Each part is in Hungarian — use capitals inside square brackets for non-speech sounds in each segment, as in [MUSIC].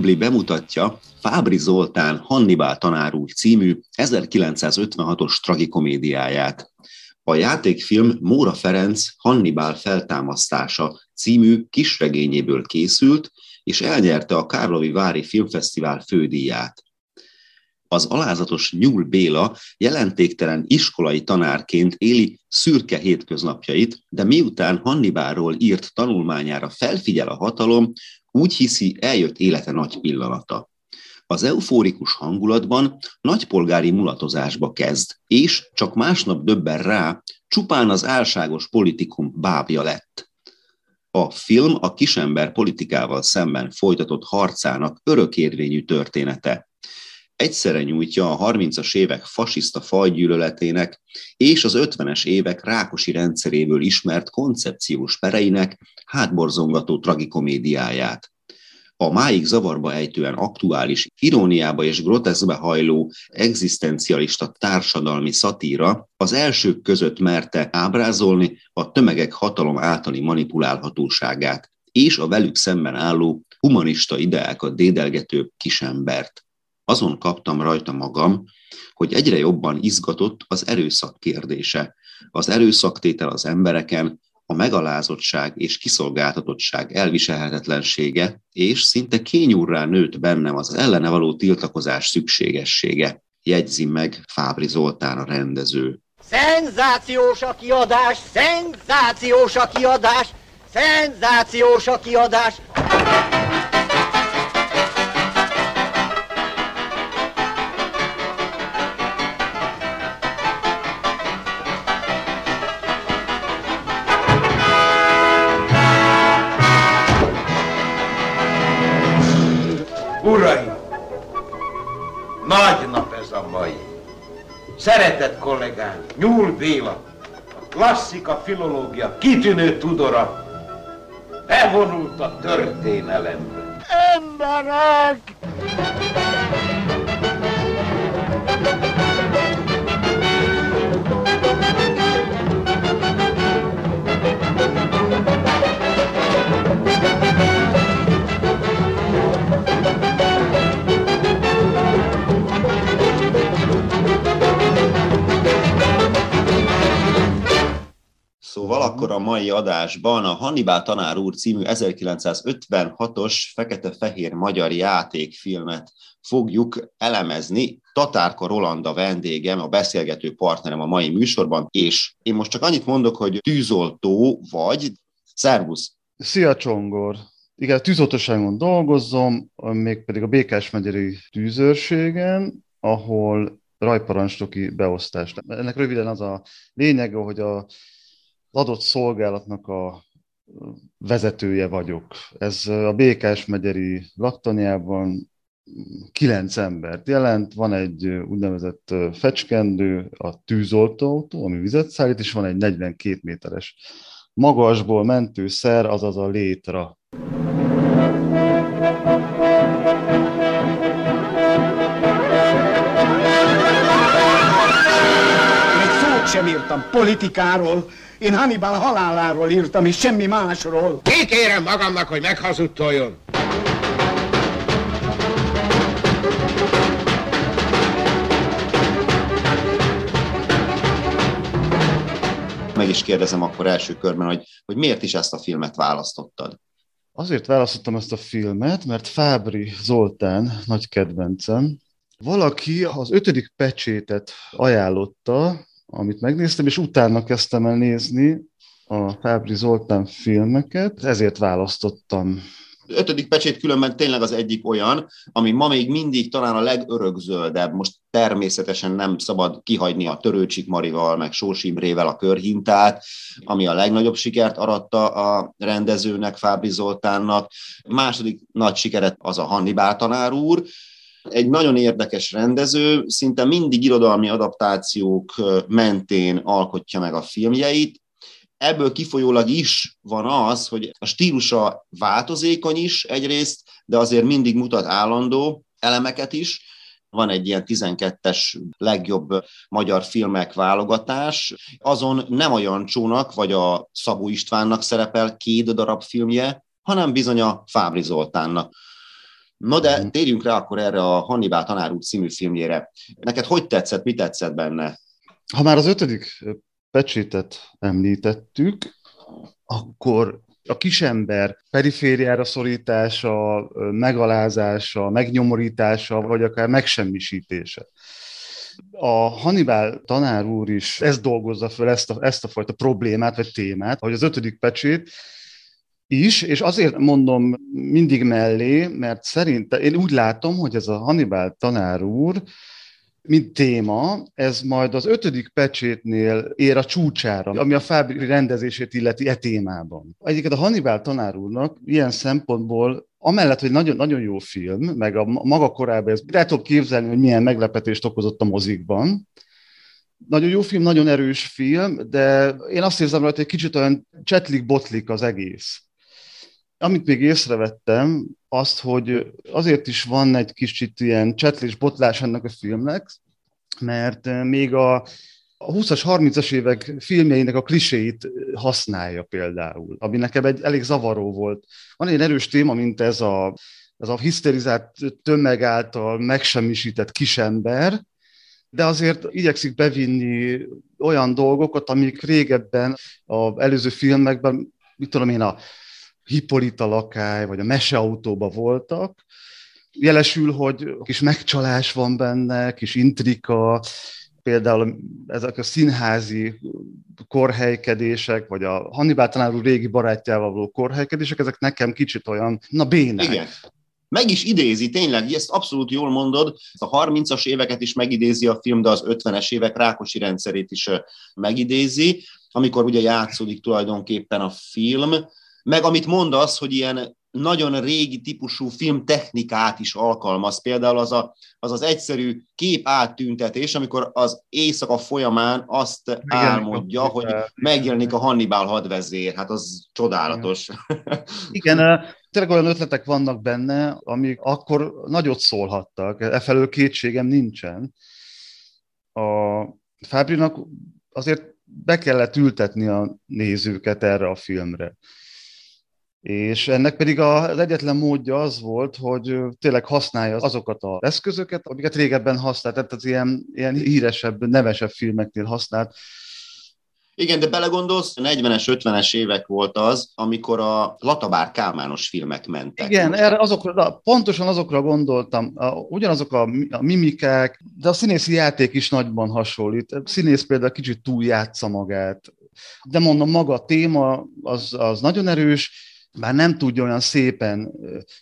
A Kurbli bemutatja Fábri Zoltán Hannibal tanár úr című 1956-os tragikomédiáját. A játékfilm Móra Ferenc Hannibal feltámasztása című kisregényéből készült, és elnyerte a Kárlovi Vári Filmfesztivál fődíját. Az alázatos Nyúl Béla jelentéktelen iskolai tanárként éli szürke hétköznapjait, de miután Hannibalról írt tanulmányára felfigyel a hatalom, úgy hiszi, eljött élete nagy pillanata. Az eufórikus hangulatban nagypolgári mulatozásba kezd, és csak másnap döbben rá, csupán az álságos politikum bábja lett. A film a kisember politikával szemben folytatott harcának örökérvényű története. Egyszerre nyújtja a 30-as évek fasiszta fajgyűlöletének és az 50-es évek rákosi rendszeréből ismert koncepciós pereinek hátborzongató tragikomédiáját. A máig zavarba ejtően aktuális, iróniába és groteszbe hajló, egzisztencialista társadalmi szatíra az elsők között merte ábrázolni a tömegek hatalom általi manipulálhatóságát és a velük szemben álló humanista ideákat dédelgető kisembert. Azon kaptam rajta magam, hogy egyre jobban izgatott az erőszak kérdése. Az erőszaktétel az embereken, a megalázottság és kiszolgáltatottság elviselhetetlensége, és szinte kényúrrá nőtt bennem az ellene való tiltakozás szükségessége, jegyzi meg Fábri Zoltán a rendező. Szenzációs a kiadás, szenzációs a kiadás, szenzációs a kiadás. Uraim! Nagy nap ez a mai. Szeretett kollégánk, Nyúl Béla, a klasszika filológia kitűnő tudora, bevonult a történelembe. Emberek! Szóval akkor a mai adásban a Hannibal tanár úr című 1956-os fekete-fehér magyar játékfilmet fogjuk elemezni. Tatárka Roland a vendégem, a beszélgető partnerem a mai műsorban, és én most csak annyit mondok, hogy tűzoltó vagy. Szervusz! Szia Csongor! Igen, tűzoltóságon dolgozom, mégpedig a Békás megyeri tűzőrségen, ahol rajparancsnoki beosztást. Ennek röviden az a lényege, hogy a adott szolgálatnak a vezetője vagyok. Ez a Békás megyeri laktanyában kilenc embert jelent, van egy úgynevezett fecskendő, a tűzoltóautó, ami vizet szállít, és van egy 42 méteres magasból mentő szer, azaz a létra. Még szót sem írtam politikáról, én Hannibal haláláról írtam, és semmi másról. Kikérem magamnak, hogy meghazudtoljon. Meg is kérdezem akkor első körben, hogy, hogy miért is ezt a filmet választottad? Azért választottam ezt a filmet, mert Fábri Zoltán nagy kedvencem. Valaki az ötödik pecsétet ajánlotta, amit megnéztem, és utána kezdtem el nézni a Fábri Zoltán filmeket, ezért választottam ötödik pecsét különben tényleg az egyik olyan, ami ma még mindig talán a legörökzöldebb. Most természetesen nem szabad kihagyni a Törőcsik Marival, meg Sós Imrével a körhintát, ami a legnagyobb sikert aratta a rendezőnek, Fábri Zoltánnak. Második nagy sikeret az a Hannibal tanár úr, egy nagyon érdekes rendező, szinte mindig irodalmi adaptációk mentén alkotja meg a filmjeit, ebből kifolyólag is van az, hogy a stílusa változékony is egyrészt, de azért mindig mutat állandó elemeket is. Van egy ilyen 12-es legjobb magyar filmek válogatás. Azon nem a Jancsónak vagy a Szabó Istvánnak szerepel két darab filmje, hanem bizony a Fábri Zoltánnak. Na de mhm. térjünk rá akkor erre a Hannibal tanár úr című filmjére. Neked hogy tetszett, mi tetszett benne? Ha már az ötödik pecsétet említettük, akkor a kisember perifériára szorítása, megalázása, megnyomorítása, vagy akár megsemmisítése. A Hannibal tanár úr is ezt dolgozza föl, ezt a, ezt a fajta problémát, vagy témát, hogy az ötödik pecsét is, és azért mondom mindig mellé, mert szerintem én úgy látom, hogy ez a Hannibal tanár úr mint téma, ez majd az ötödik pecsétnél ér a csúcsára, ami a Fábri rendezését illeti e témában. Egyiket a Hannibal tanár úrnak ilyen szempontból amellett, hogy nagyon, nagyon jó film, meg a maga korában ez el tudok képzelni, hogy milyen meglepetést okozott a mozikban, nagyon jó film, nagyon erős film, de én azt érzem rajta, hogy egy kicsit olyan csetlik-botlik az egész. Amit még észrevettem, azt, hogy azért is van egy kicsit ilyen csetlés, botlás ennek a filmnek, mert még a, a 20-as, 30-as évek filmjeinek a kliséit használja például, ami nekem egy elég zavaró volt. Van egy erős téma, mint ez a, ez a hiszterizált tömeg által megsemmisített kisember, de azért igyekszik bevinni olyan dolgokat, amik régebben az előző filmekben, mit tudom én, a Hippolita lakály, vagy a meseautóba voltak, jelesül, hogy kis megcsalás van benne, kis intrika, például ezek a színházi korhelykedések, vagy a Hannibal tanár úr régi barátjával való korhelykedések, ezek nekem kicsit olyan, na bének. Igen. Meg is idézi, tényleg, ezt abszolút jól mondod, a 30-as éveket is megidézi a film, de az 50-es évek Rákosi rendszerét is megidézi, amikor ugye játszódik tulajdonképpen a film, meg amit mondasz, hogy ilyen nagyon régi típusú filmtechnikát is alkalmaz. Például az, a, az az egyszerű kép áttüntetés, amikor az éjszaka folyamán azt megjelenik álmodja, hogy megjelenik a Hannibal hadvezér. Hát az csodálatos. Igen, tényleg olyan ötletek vannak benne, amik akkor nagyot szólhattak. Efelől kétségem nincsen. A Fábrinak azért be kellett ültetni a nézőket erre a filmre. És ennek pedig az egyetlen módja az volt, hogy tényleg használja azokat az eszközöket, amiket régebben használt, tehát az ilyen, ilyen híresebb, nevesebb filmeknél használt. Igen, de belegondolsz, 40-es, 50-es évek volt az, amikor a Latabár Kálmános filmek mentek. Igen, erre azokra, pontosan azokra gondoltam, ugyanazok a, a mimikák, de a színészi játék is nagyban hasonlít. A színész például kicsit túl játsza magát, de mondom, maga a téma az, az nagyon erős, már nem tudja olyan szépen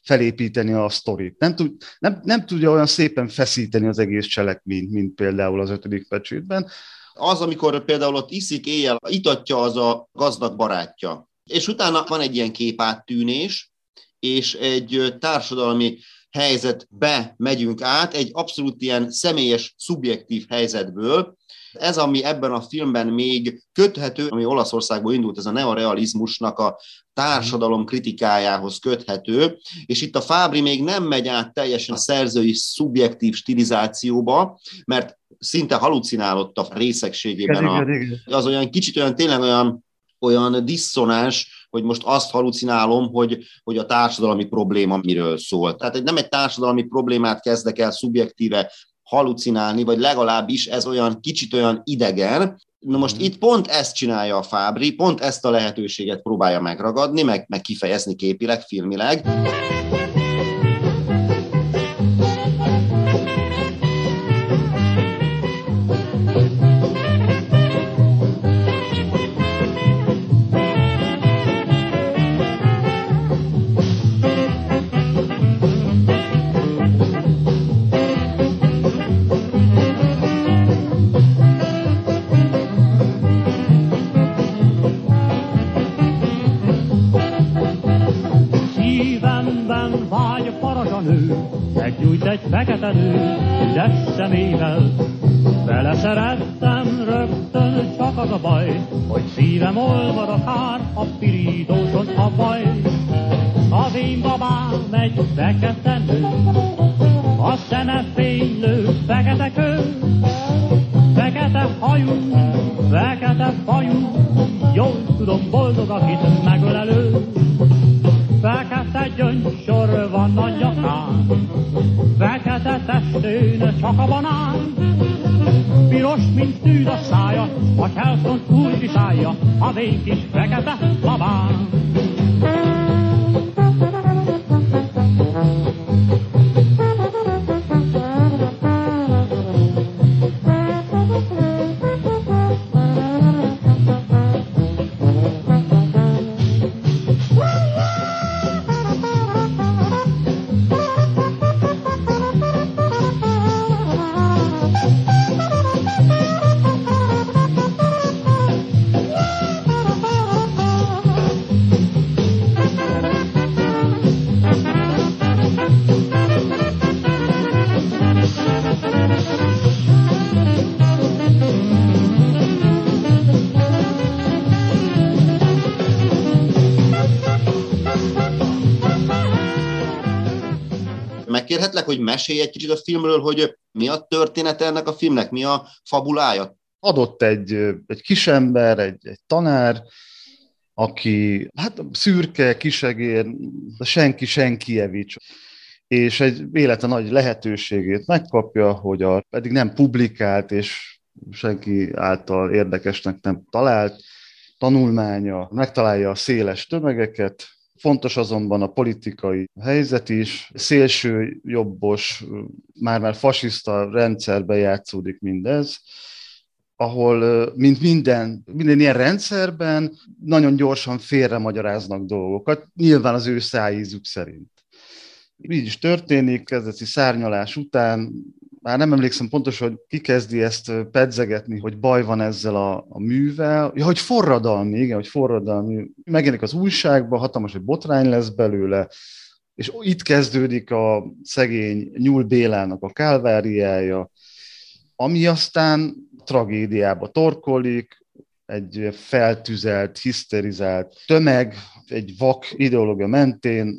felépíteni a sztorit, nem, tud, nem, nem tudja olyan szépen feszíteni az egész cselekményt, mint például az ötödik pecsétben. Az, amikor például ott iszik éjjel, itatja az a gazdag barátja, és utána van egy ilyen képáttűnés, és egy társadalmi helyzetbe megyünk át, egy abszolút ilyen személyes, szubjektív helyzetből, ez, ami ebben a filmben még köthető, ami Olaszországból indult, ez a neorealizmusnak a társadalom kritikájához köthető, és itt a Fábri még nem megy át teljesen a szerzői szubjektív stilizációba, mert szinte halucinálott a részegségében. A, az olyan kicsit olyan tényleg olyan, olyan diszonáns, hogy most azt halucinálom, hogy, hogy a társadalmi probléma miről szól. Tehát nem egy társadalmi problémát kezdek el szubjektíve halucinálni, vagy legalábbis ez olyan kicsit olyan idegen. Na most mm. itt pont ezt csinálja a Fábri, pont ezt a lehetőséget próbálja megragadni, meg, meg kifejezni képileg, filmileg. Meggyújt egy fekete nő, ügyes szemével. Vele szerettem rögtön, csak az a baj, hogy szívem olvad akár a pirítós a baj. Az én babám egy fekete nő, a szeme fénylő, fekete kő, fekete hajú, fekete fajú, jól tudom boldog, akit megölelő. Fekete gyöngysor van a nyakán, fekete testén csak a banán. Piros, mint tűz a szája, a Chelson úgy viszállja, a vén kis fekete babán. Megkérhetlek, hogy mesélj egy kicsit a filmről, hogy mi a története ennek a filmnek, mi a fabulája? Adott egy, egy kisember, egy, egy tanár, aki hát szürke, kisegér, de senki, senkievics, és egy élete nagy lehetőségét megkapja, hogy a pedig nem publikált, és senki által érdekesnek nem talált tanulmánya megtalálja a széles tömegeket, Fontos azonban a politikai helyzet is, szélső jobbos, már-már fasiszta rendszerbe játszódik mindez, ahol, mint minden, minden ilyen rendszerben, nagyon gyorsan félre magyaráznak dolgokat, nyilván az ő szájízük szerint. Így is történik, kezdeti szárnyalás után már nem emlékszem pontosan, hogy ki kezdi ezt pedzegetni, hogy baj van ezzel a, a művel. Ja, hogy forradalmi, igen, hogy forradalmi. Megjelenik az újságban, hatalmas, hogy botrány lesz belőle, és itt kezdődik a szegény Nyúl Bélának a kálváriája, ami aztán tragédiába torkolik, egy feltüzelt, hiszterizált tömeg, egy vak ideológia mentén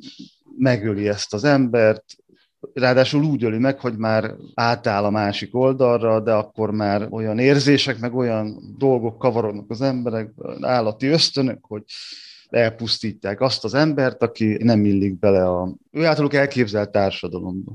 megöli ezt az embert, ráadásul úgy öli meg, hogy már átáll a másik oldalra, de akkor már olyan érzések, meg olyan dolgok kavarodnak az emberek, állati ösztönök, hogy elpusztítják azt az embert, aki nem illik bele a ő általuk elképzelt társadalomba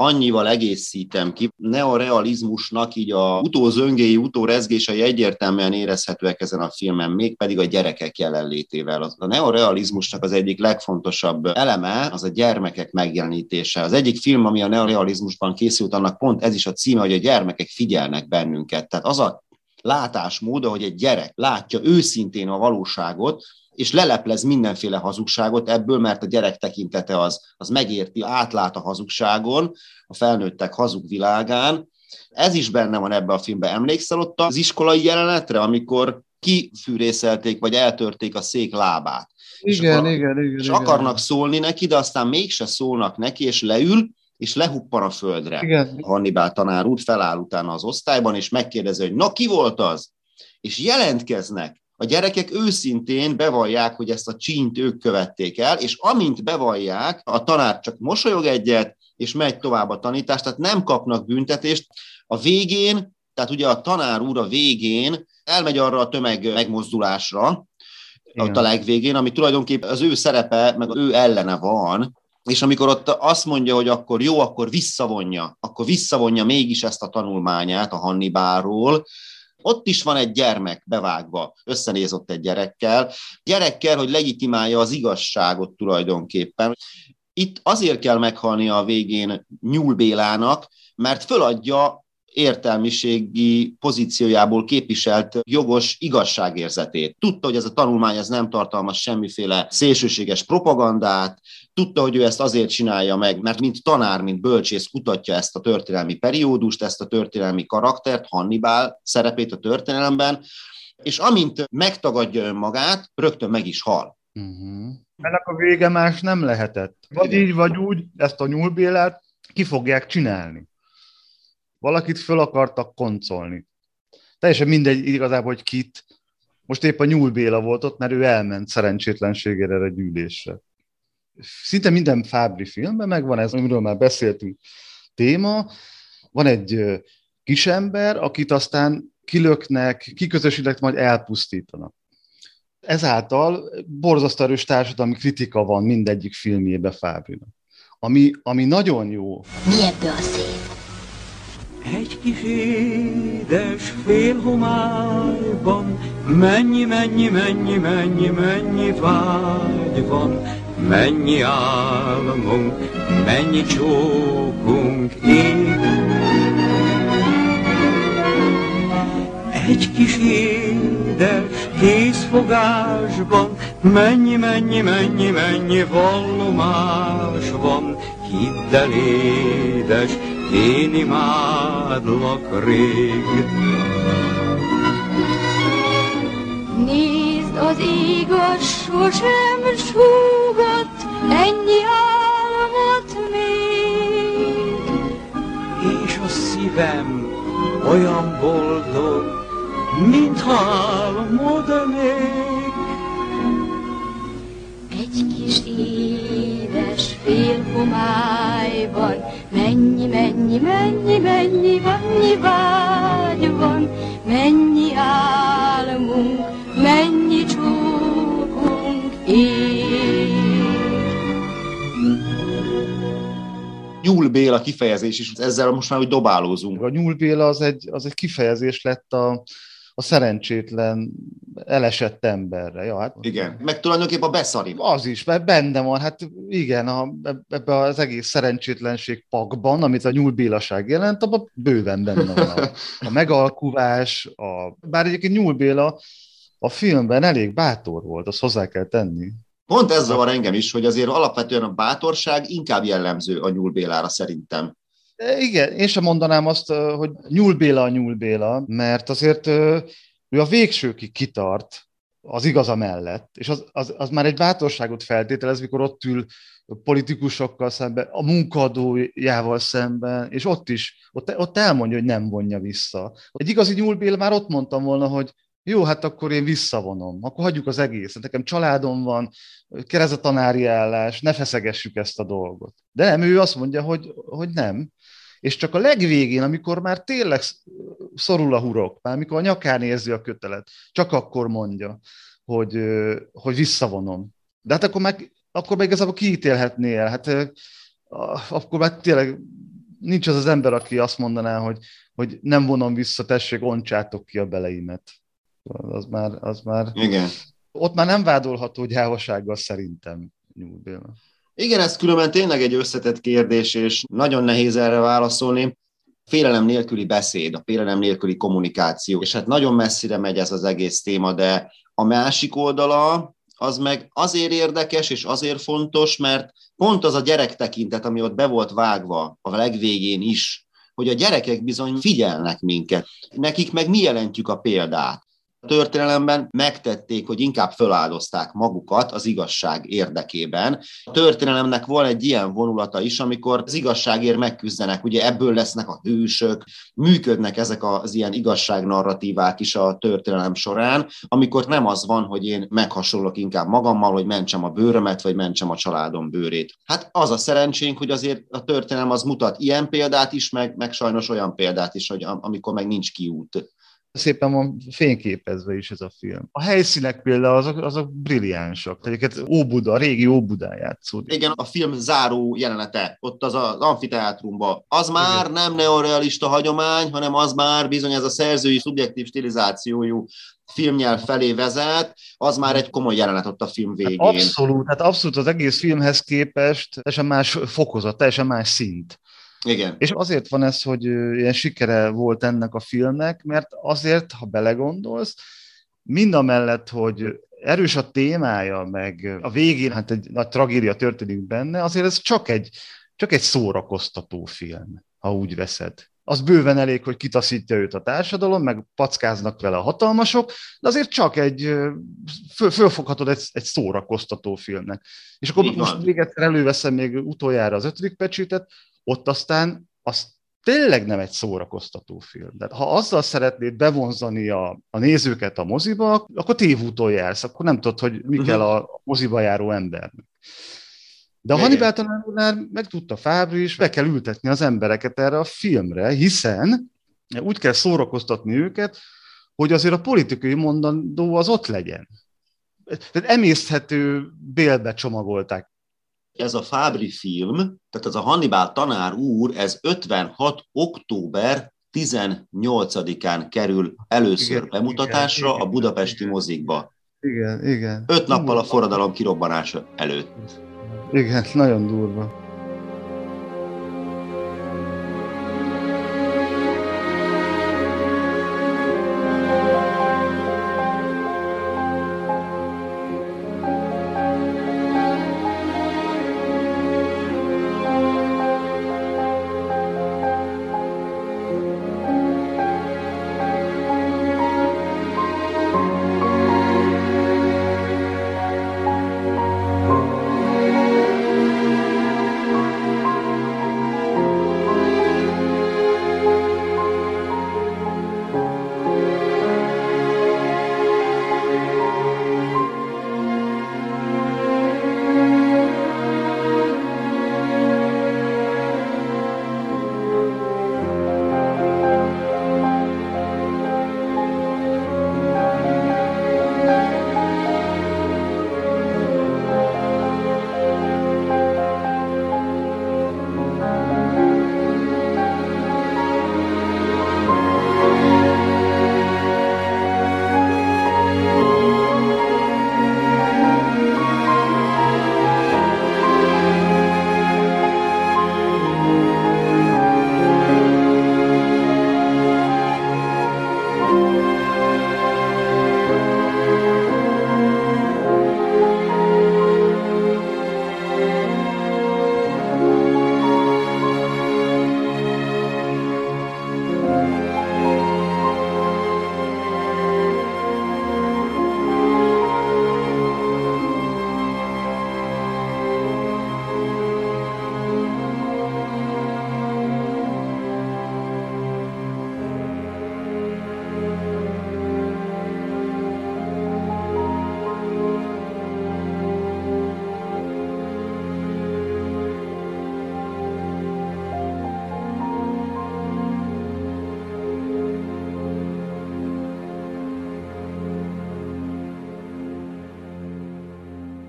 annyival egészítem ki. Neorealizmusnak így a utózöngéi, utórezgései egyértelműen érezhetőek ezen a filmen, mégpedig a gyerekek jelenlétével. A neorealizmusnak az egyik legfontosabb eleme az a gyermekek megjelenítése. Az egyik film, ami a neorealizmusban készült, annak pont ez is a címe, hogy a gyermekek figyelnek bennünket. Tehát az a látásmód, hogy egy gyerek látja őszintén a valóságot, és leleplez mindenféle hazugságot ebből, mert a gyerek tekintete az, az megérti, átlát a hazugságon, a felnőttek hazug világán. Ez is benne van ebbe a filmben. Emlékszel ott az iskolai jelenetre, amikor kifűrészelték, vagy eltörték a szék lábát. Igen, és akar, igen, igen. És igen. akarnak szólni neki, de aztán mégse szólnak neki, és leül, és lehuppan a földre. Igen. Hannibal tanár úr feláll utána az osztályban, és megkérdezi, hogy na ki volt az? És jelentkeznek a gyerekek őszintén bevallják, hogy ezt a csínt ők követték el, és amint bevallják, a tanár csak mosolyog egyet, és megy tovább a tanítás, tehát nem kapnak büntetést. A végén, tehát ugye a tanár úr a végén elmegy arra a tömeg megmozdulásra, Igen. ott a legvégén, ami tulajdonképpen az ő szerepe, meg ő ellene van, és amikor ott azt mondja, hogy akkor jó, akkor visszavonja, akkor visszavonja mégis ezt a tanulmányát a Hannibálról, ott is van egy gyermek bevágva, összenéz ott egy gyerekkel. Gyerekkel, hogy legitimálja az igazságot tulajdonképpen. Itt azért kell meghalnia a végén Nyúl Bélának, mert föladja értelmiségi pozíciójából képviselt jogos igazságérzetét. Tudta, hogy ez a tanulmány ez nem tartalmaz semmiféle szélsőséges propagandát, tudta, hogy ő ezt azért csinálja meg, mert mint tanár, mint bölcsész kutatja ezt a történelmi periódust, ezt a történelmi karaktert, Hannibal szerepét a történelemben, és amint megtagadja önmagát, rögtön meg is hal. Uh-huh. Ennek a vége más nem lehetett. Vagy így, vagy úgy, ezt a nyúlbélát ki fogják csinálni. Valakit föl akartak koncolni. Teljesen mindegy igazából, hogy kit. Most épp a nyúlbéla volt ott, mert ő elment szerencsétlenségére egy gyűlésre. Szinte minden Fábri filmben megvan ez, amiről már beszéltünk, téma. Van egy kisember, akit aztán kilöknek, kiközösítek, majd elpusztítanak. Ezáltal borzasztó erős társadalmi kritika van mindegyik filmjébe Fábrinak. Ami, ami nagyon jó. Mi ebből a szép? Egy kis édes félhomályban Mennyi, mennyi, mennyi, mennyi, mennyi vágy van? Mennyi álmunk, mennyi csókunk ég Egy kis édes készfogásban Mennyi, mennyi, mennyi, mennyi vallomás van? Hidd el, édes, én imádlak rég. Nézd, az igaz sosem súgat ennyi álmot még. És a szívem olyan boldog, mint álmodnék. Egy kis édes félhomályban Mennyi, mennyi, mennyi, mennyi, mennyi vágy van Mennyi álmunk, mennyi csókunk ég. Nyúl Béla kifejezés is, ezzel most már úgy dobálózunk. A Nyúl Béla az egy, az egy kifejezés lett a, a szerencsétlen, elesett emberre. Ja, hát, Igen, meg tulajdonképpen a beszari. Az is, mert benne van, hát igen, a, ebbe az egész szerencsétlenség pakban, amit a nyúlbélaság jelent, abban bőven benne van a, [LAUGHS] a megalkuvás, a, bár egyébként Nyúlbéla a filmben elég bátor volt, azt hozzá kell tenni. Pont ez zavar engem is, hogy azért alapvetően a bátorság inkább jellemző a Nyúl Bélára szerintem. E, Igen, én sem mondanám azt, hogy nyúlbéla a nyúlbéla, mert azért ő a végsőkig kitart az igaza mellett, és az, az, az már egy bátorságot feltételez, mikor ott ül politikusokkal szemben, a munkadójával szemben, és ott is, ott, ott elmondja, hogy nem vonja vissza. Egy igazi nyúlbéla már ott mondtam volna, hogy jó, hát akkor én visszavonom, akkor hagyjuk az egészet. Nekem családom van, kerez a tanári állás, ne feszegessük ezt a dolgot. De nem, ő azt mondja, hogy, hogy nem. És csak a legvégén, amikor már tényleg szorul a hurok, már amikor a nyakán érzi a kötelet, csak akkor mondja, hogy, hogy visszavonom. De hát akkor meg, akkor meg igazából kiítélhetné el. Hát akkor már tényleg nincs az az ember, aki azt mondaná, hogy, hogy nem vonom vissza, tessék, oncsátok ki a beleimet. Az már, az már... Igen. Ott már nem vádolható gyávasággal szerintem Nyúlbéla. Igen, ez különben tényleg egy összetett kérdés, és nagyon nehéz erre válaszolni. Félelem nélküli beszéd, a félelem nélküli kommunikáció, és hát nagyon messzire megy ez az egész téma, de a másik oldala, az meg azért érdekes és azért fontos, mert pont az a gyerek tekintet, ami ott be volt vágva a legvégén is, hogy a gyerekek bizony figyelnek minket. Nekik meg mi jelentjük a példát történelemben megtették, hogy inkább föláldozták magukat az igazság érdekében. A történelemnek van egy ilyen vonulata is, amikor az igazságért megküzdenek, ugye ebből lesznek a hősök, működnek ezek az ilyen igazságnarratívák is a történelem során, amikor nem az van, hogy én meghasonlok inkább magammal, hogy mentsem a bőrömet, vagy mentsem a családom bőrét. Hát az a szerencsénk, hogy azért a történelem az mutat ilyen példát is, meg, meg sajnos olyan példát is, hogy amikor meg nincs kiút szépen van fényképezve is ez a film. A helyszínek például azok, azok brilliánsak. Egyébként Óbuda, a régi Óbudán játszódik. Igen, a film záró jelenete, ott az az amfiteátrumban, az már Igen. nem neorealista hagyomány, hanem az már bizony ez a szerzői szubjektív stilizációjú filmnyelv felé vezet, az már egy komoly jelenet ott a film végén. Hát abszolút, hát abszolút az egész filmhez képest teljesen más fokozat, teljesen más szint. Igen. És azért van ez, hogy ilyen sikere volt ennek a filmnek, mert azért, ha belegondolsz, mind a mellett, hogy erős a témája, meg a végén hát egy nagy tragédia történik benne, azért ez csak egy, csak egy szórakoztató film, ha úgy veszed. az bőven elég, hogy kitaszítja őt a társadalom, meg packáznak vele a hatalmasok, de azért csak egy, föl, fölfoghatod egy, egy szórakoztató filmnek. És akkor Így most van. még egyszer előveszem még utoljára az ötödik pecsétet, ott aztán az tényleg nem egy szórakoztató film. De ha azzal szeretnéd bevonzani a, a nézőket a moziba, akkor tévúton jársz, akkor nem tudod, hogy mi Mhm. kell a moziba járó embernek. De a. Hannibal tanárnál meg tudta Fábri, és be kell ültetni az embereket erre a filmre, hiszen úgy kell szórakoztatni őket, hogy azért a politikai mondandó az ott legyen. Tehát emészthető bélbe csomagolták. Ez a Fábri film, tehát ez a Hannibal tanár úr, ez 56. október 18-án kerül először Igen, bemutatásra igen, a budapesti igen. mozikba. Igen, igen. Öt nappal a forradalom kirobbanása előtt. Igen, nagyon durva.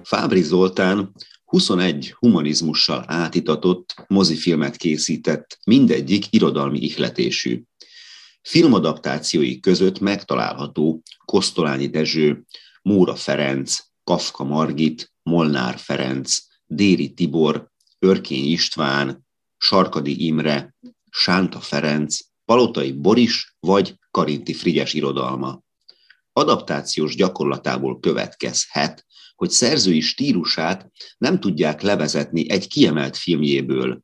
Fábri Zoltán 21 humanizmussal átitatott mozifilmet készített, mindegyik irodalmi ihletésű. Filmadaptációi között megtalálható Kosztolányi Dezső, Móra Ferenc, Kafka Margit, Molnár Ferenc, Déri Tibor, Örkény István, Sarkadi Imre, Sánta Ferenc, Palotai Boris vagy Karinti Frigyes irodalma. Adaptációs gyakorlatából következhet, hogy szerzői stílusát nem tudják levezetni egy kiemelt filmjéből.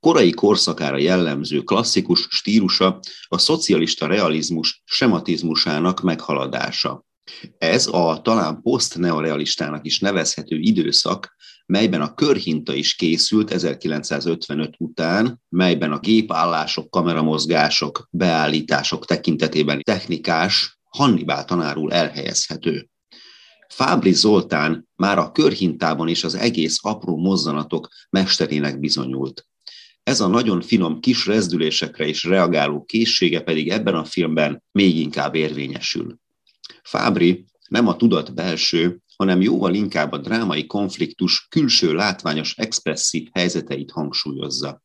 Korai korszakára jellemző klasszikus stílusa a szocialista realizmus sematizmusának meghaladása. Ez a talán posztneorealistának is nevezhető időszak, melyben a körhinta is készült 1955 után, melyben a gépállások, kameramozgások, beállítások tekintetében technikás Hannibal tanárul elhelyezhető. Fábri Zoltán már a körhintában is az egész apró mozzanatok mesterének bizonyult. Ez a nagyon finom kis rezdülésekre is reagáló készsége pedig ebben a filmben még inkább érvényesül. Fábri nem a tudat belső, hanem jóval inkább a drámai konfliktus külső látványos expresszív helyzeteit hangsúlyozza.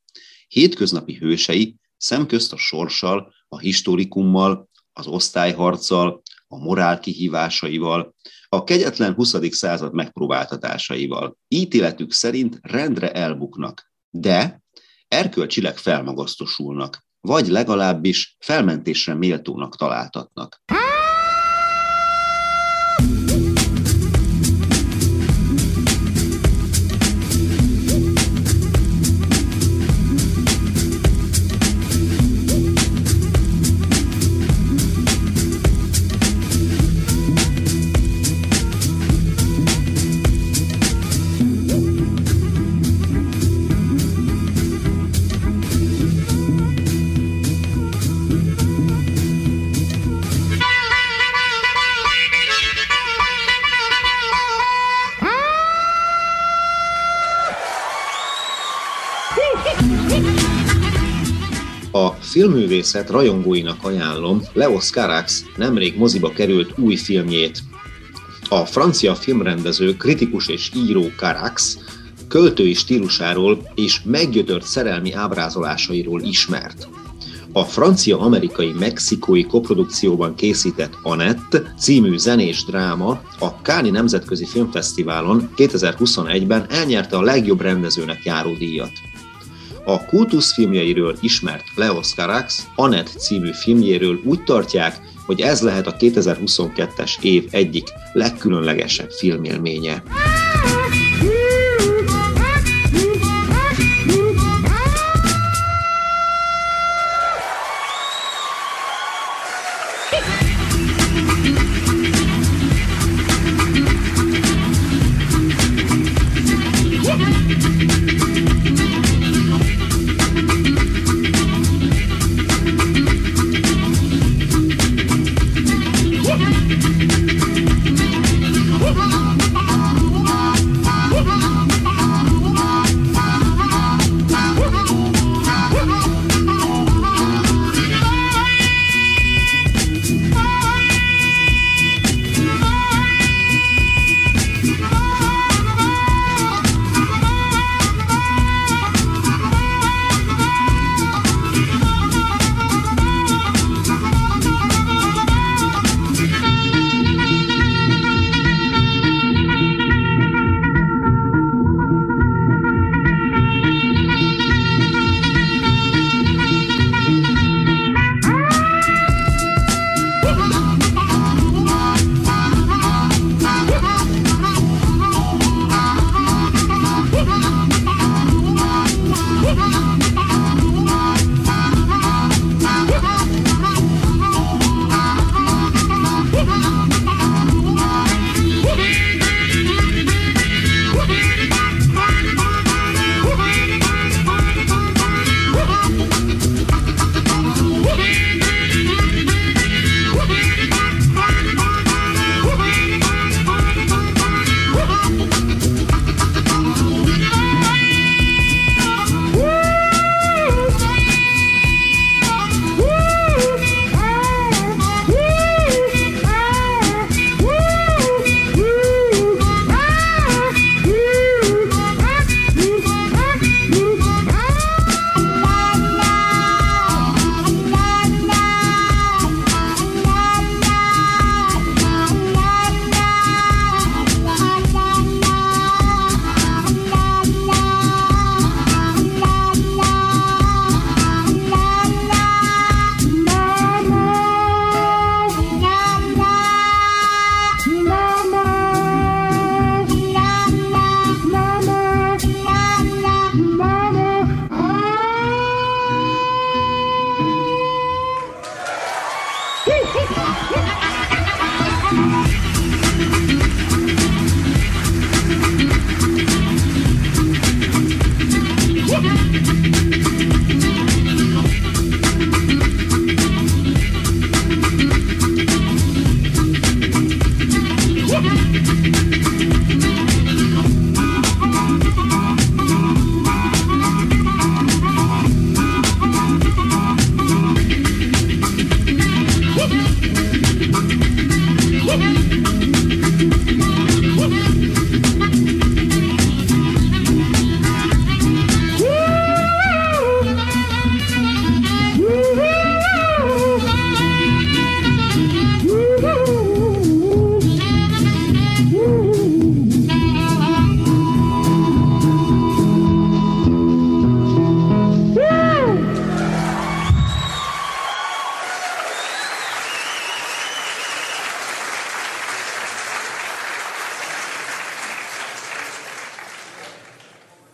Hétköznapi hősei szemközt a sorssal, a historikummal, az osztályharccal, a morál kihívásaival, a kegyetlen 20. század megpróbáltatásaival. Ítéletük szerint rendre elbuknak, de erkölcsileg felmagasztosulnak, vagy legalábbis felmentésre méltónak találtatnak. Filmművészet rajongóinak ajánlom Leos Carax nemrég moziba került új filmjét. A francia filmrendező, kritikus és író Carax költői stílusáról és meggyötört szerelmi ábrázolásairól ismert. A francia-amerikai mexikói koprodukcióban készített Anett című zenés dráma a Káni Nemzetközi Filmfesztiválon 2021-ben elnyerte a legjobb rendezőnek járó díjat. A kultuszfilmjeiről ismert Leos Carax Anett című filmjéről úgy tartják, hogy ez lehet a 2022-es év egyik legkülönlegesebb filmélménye.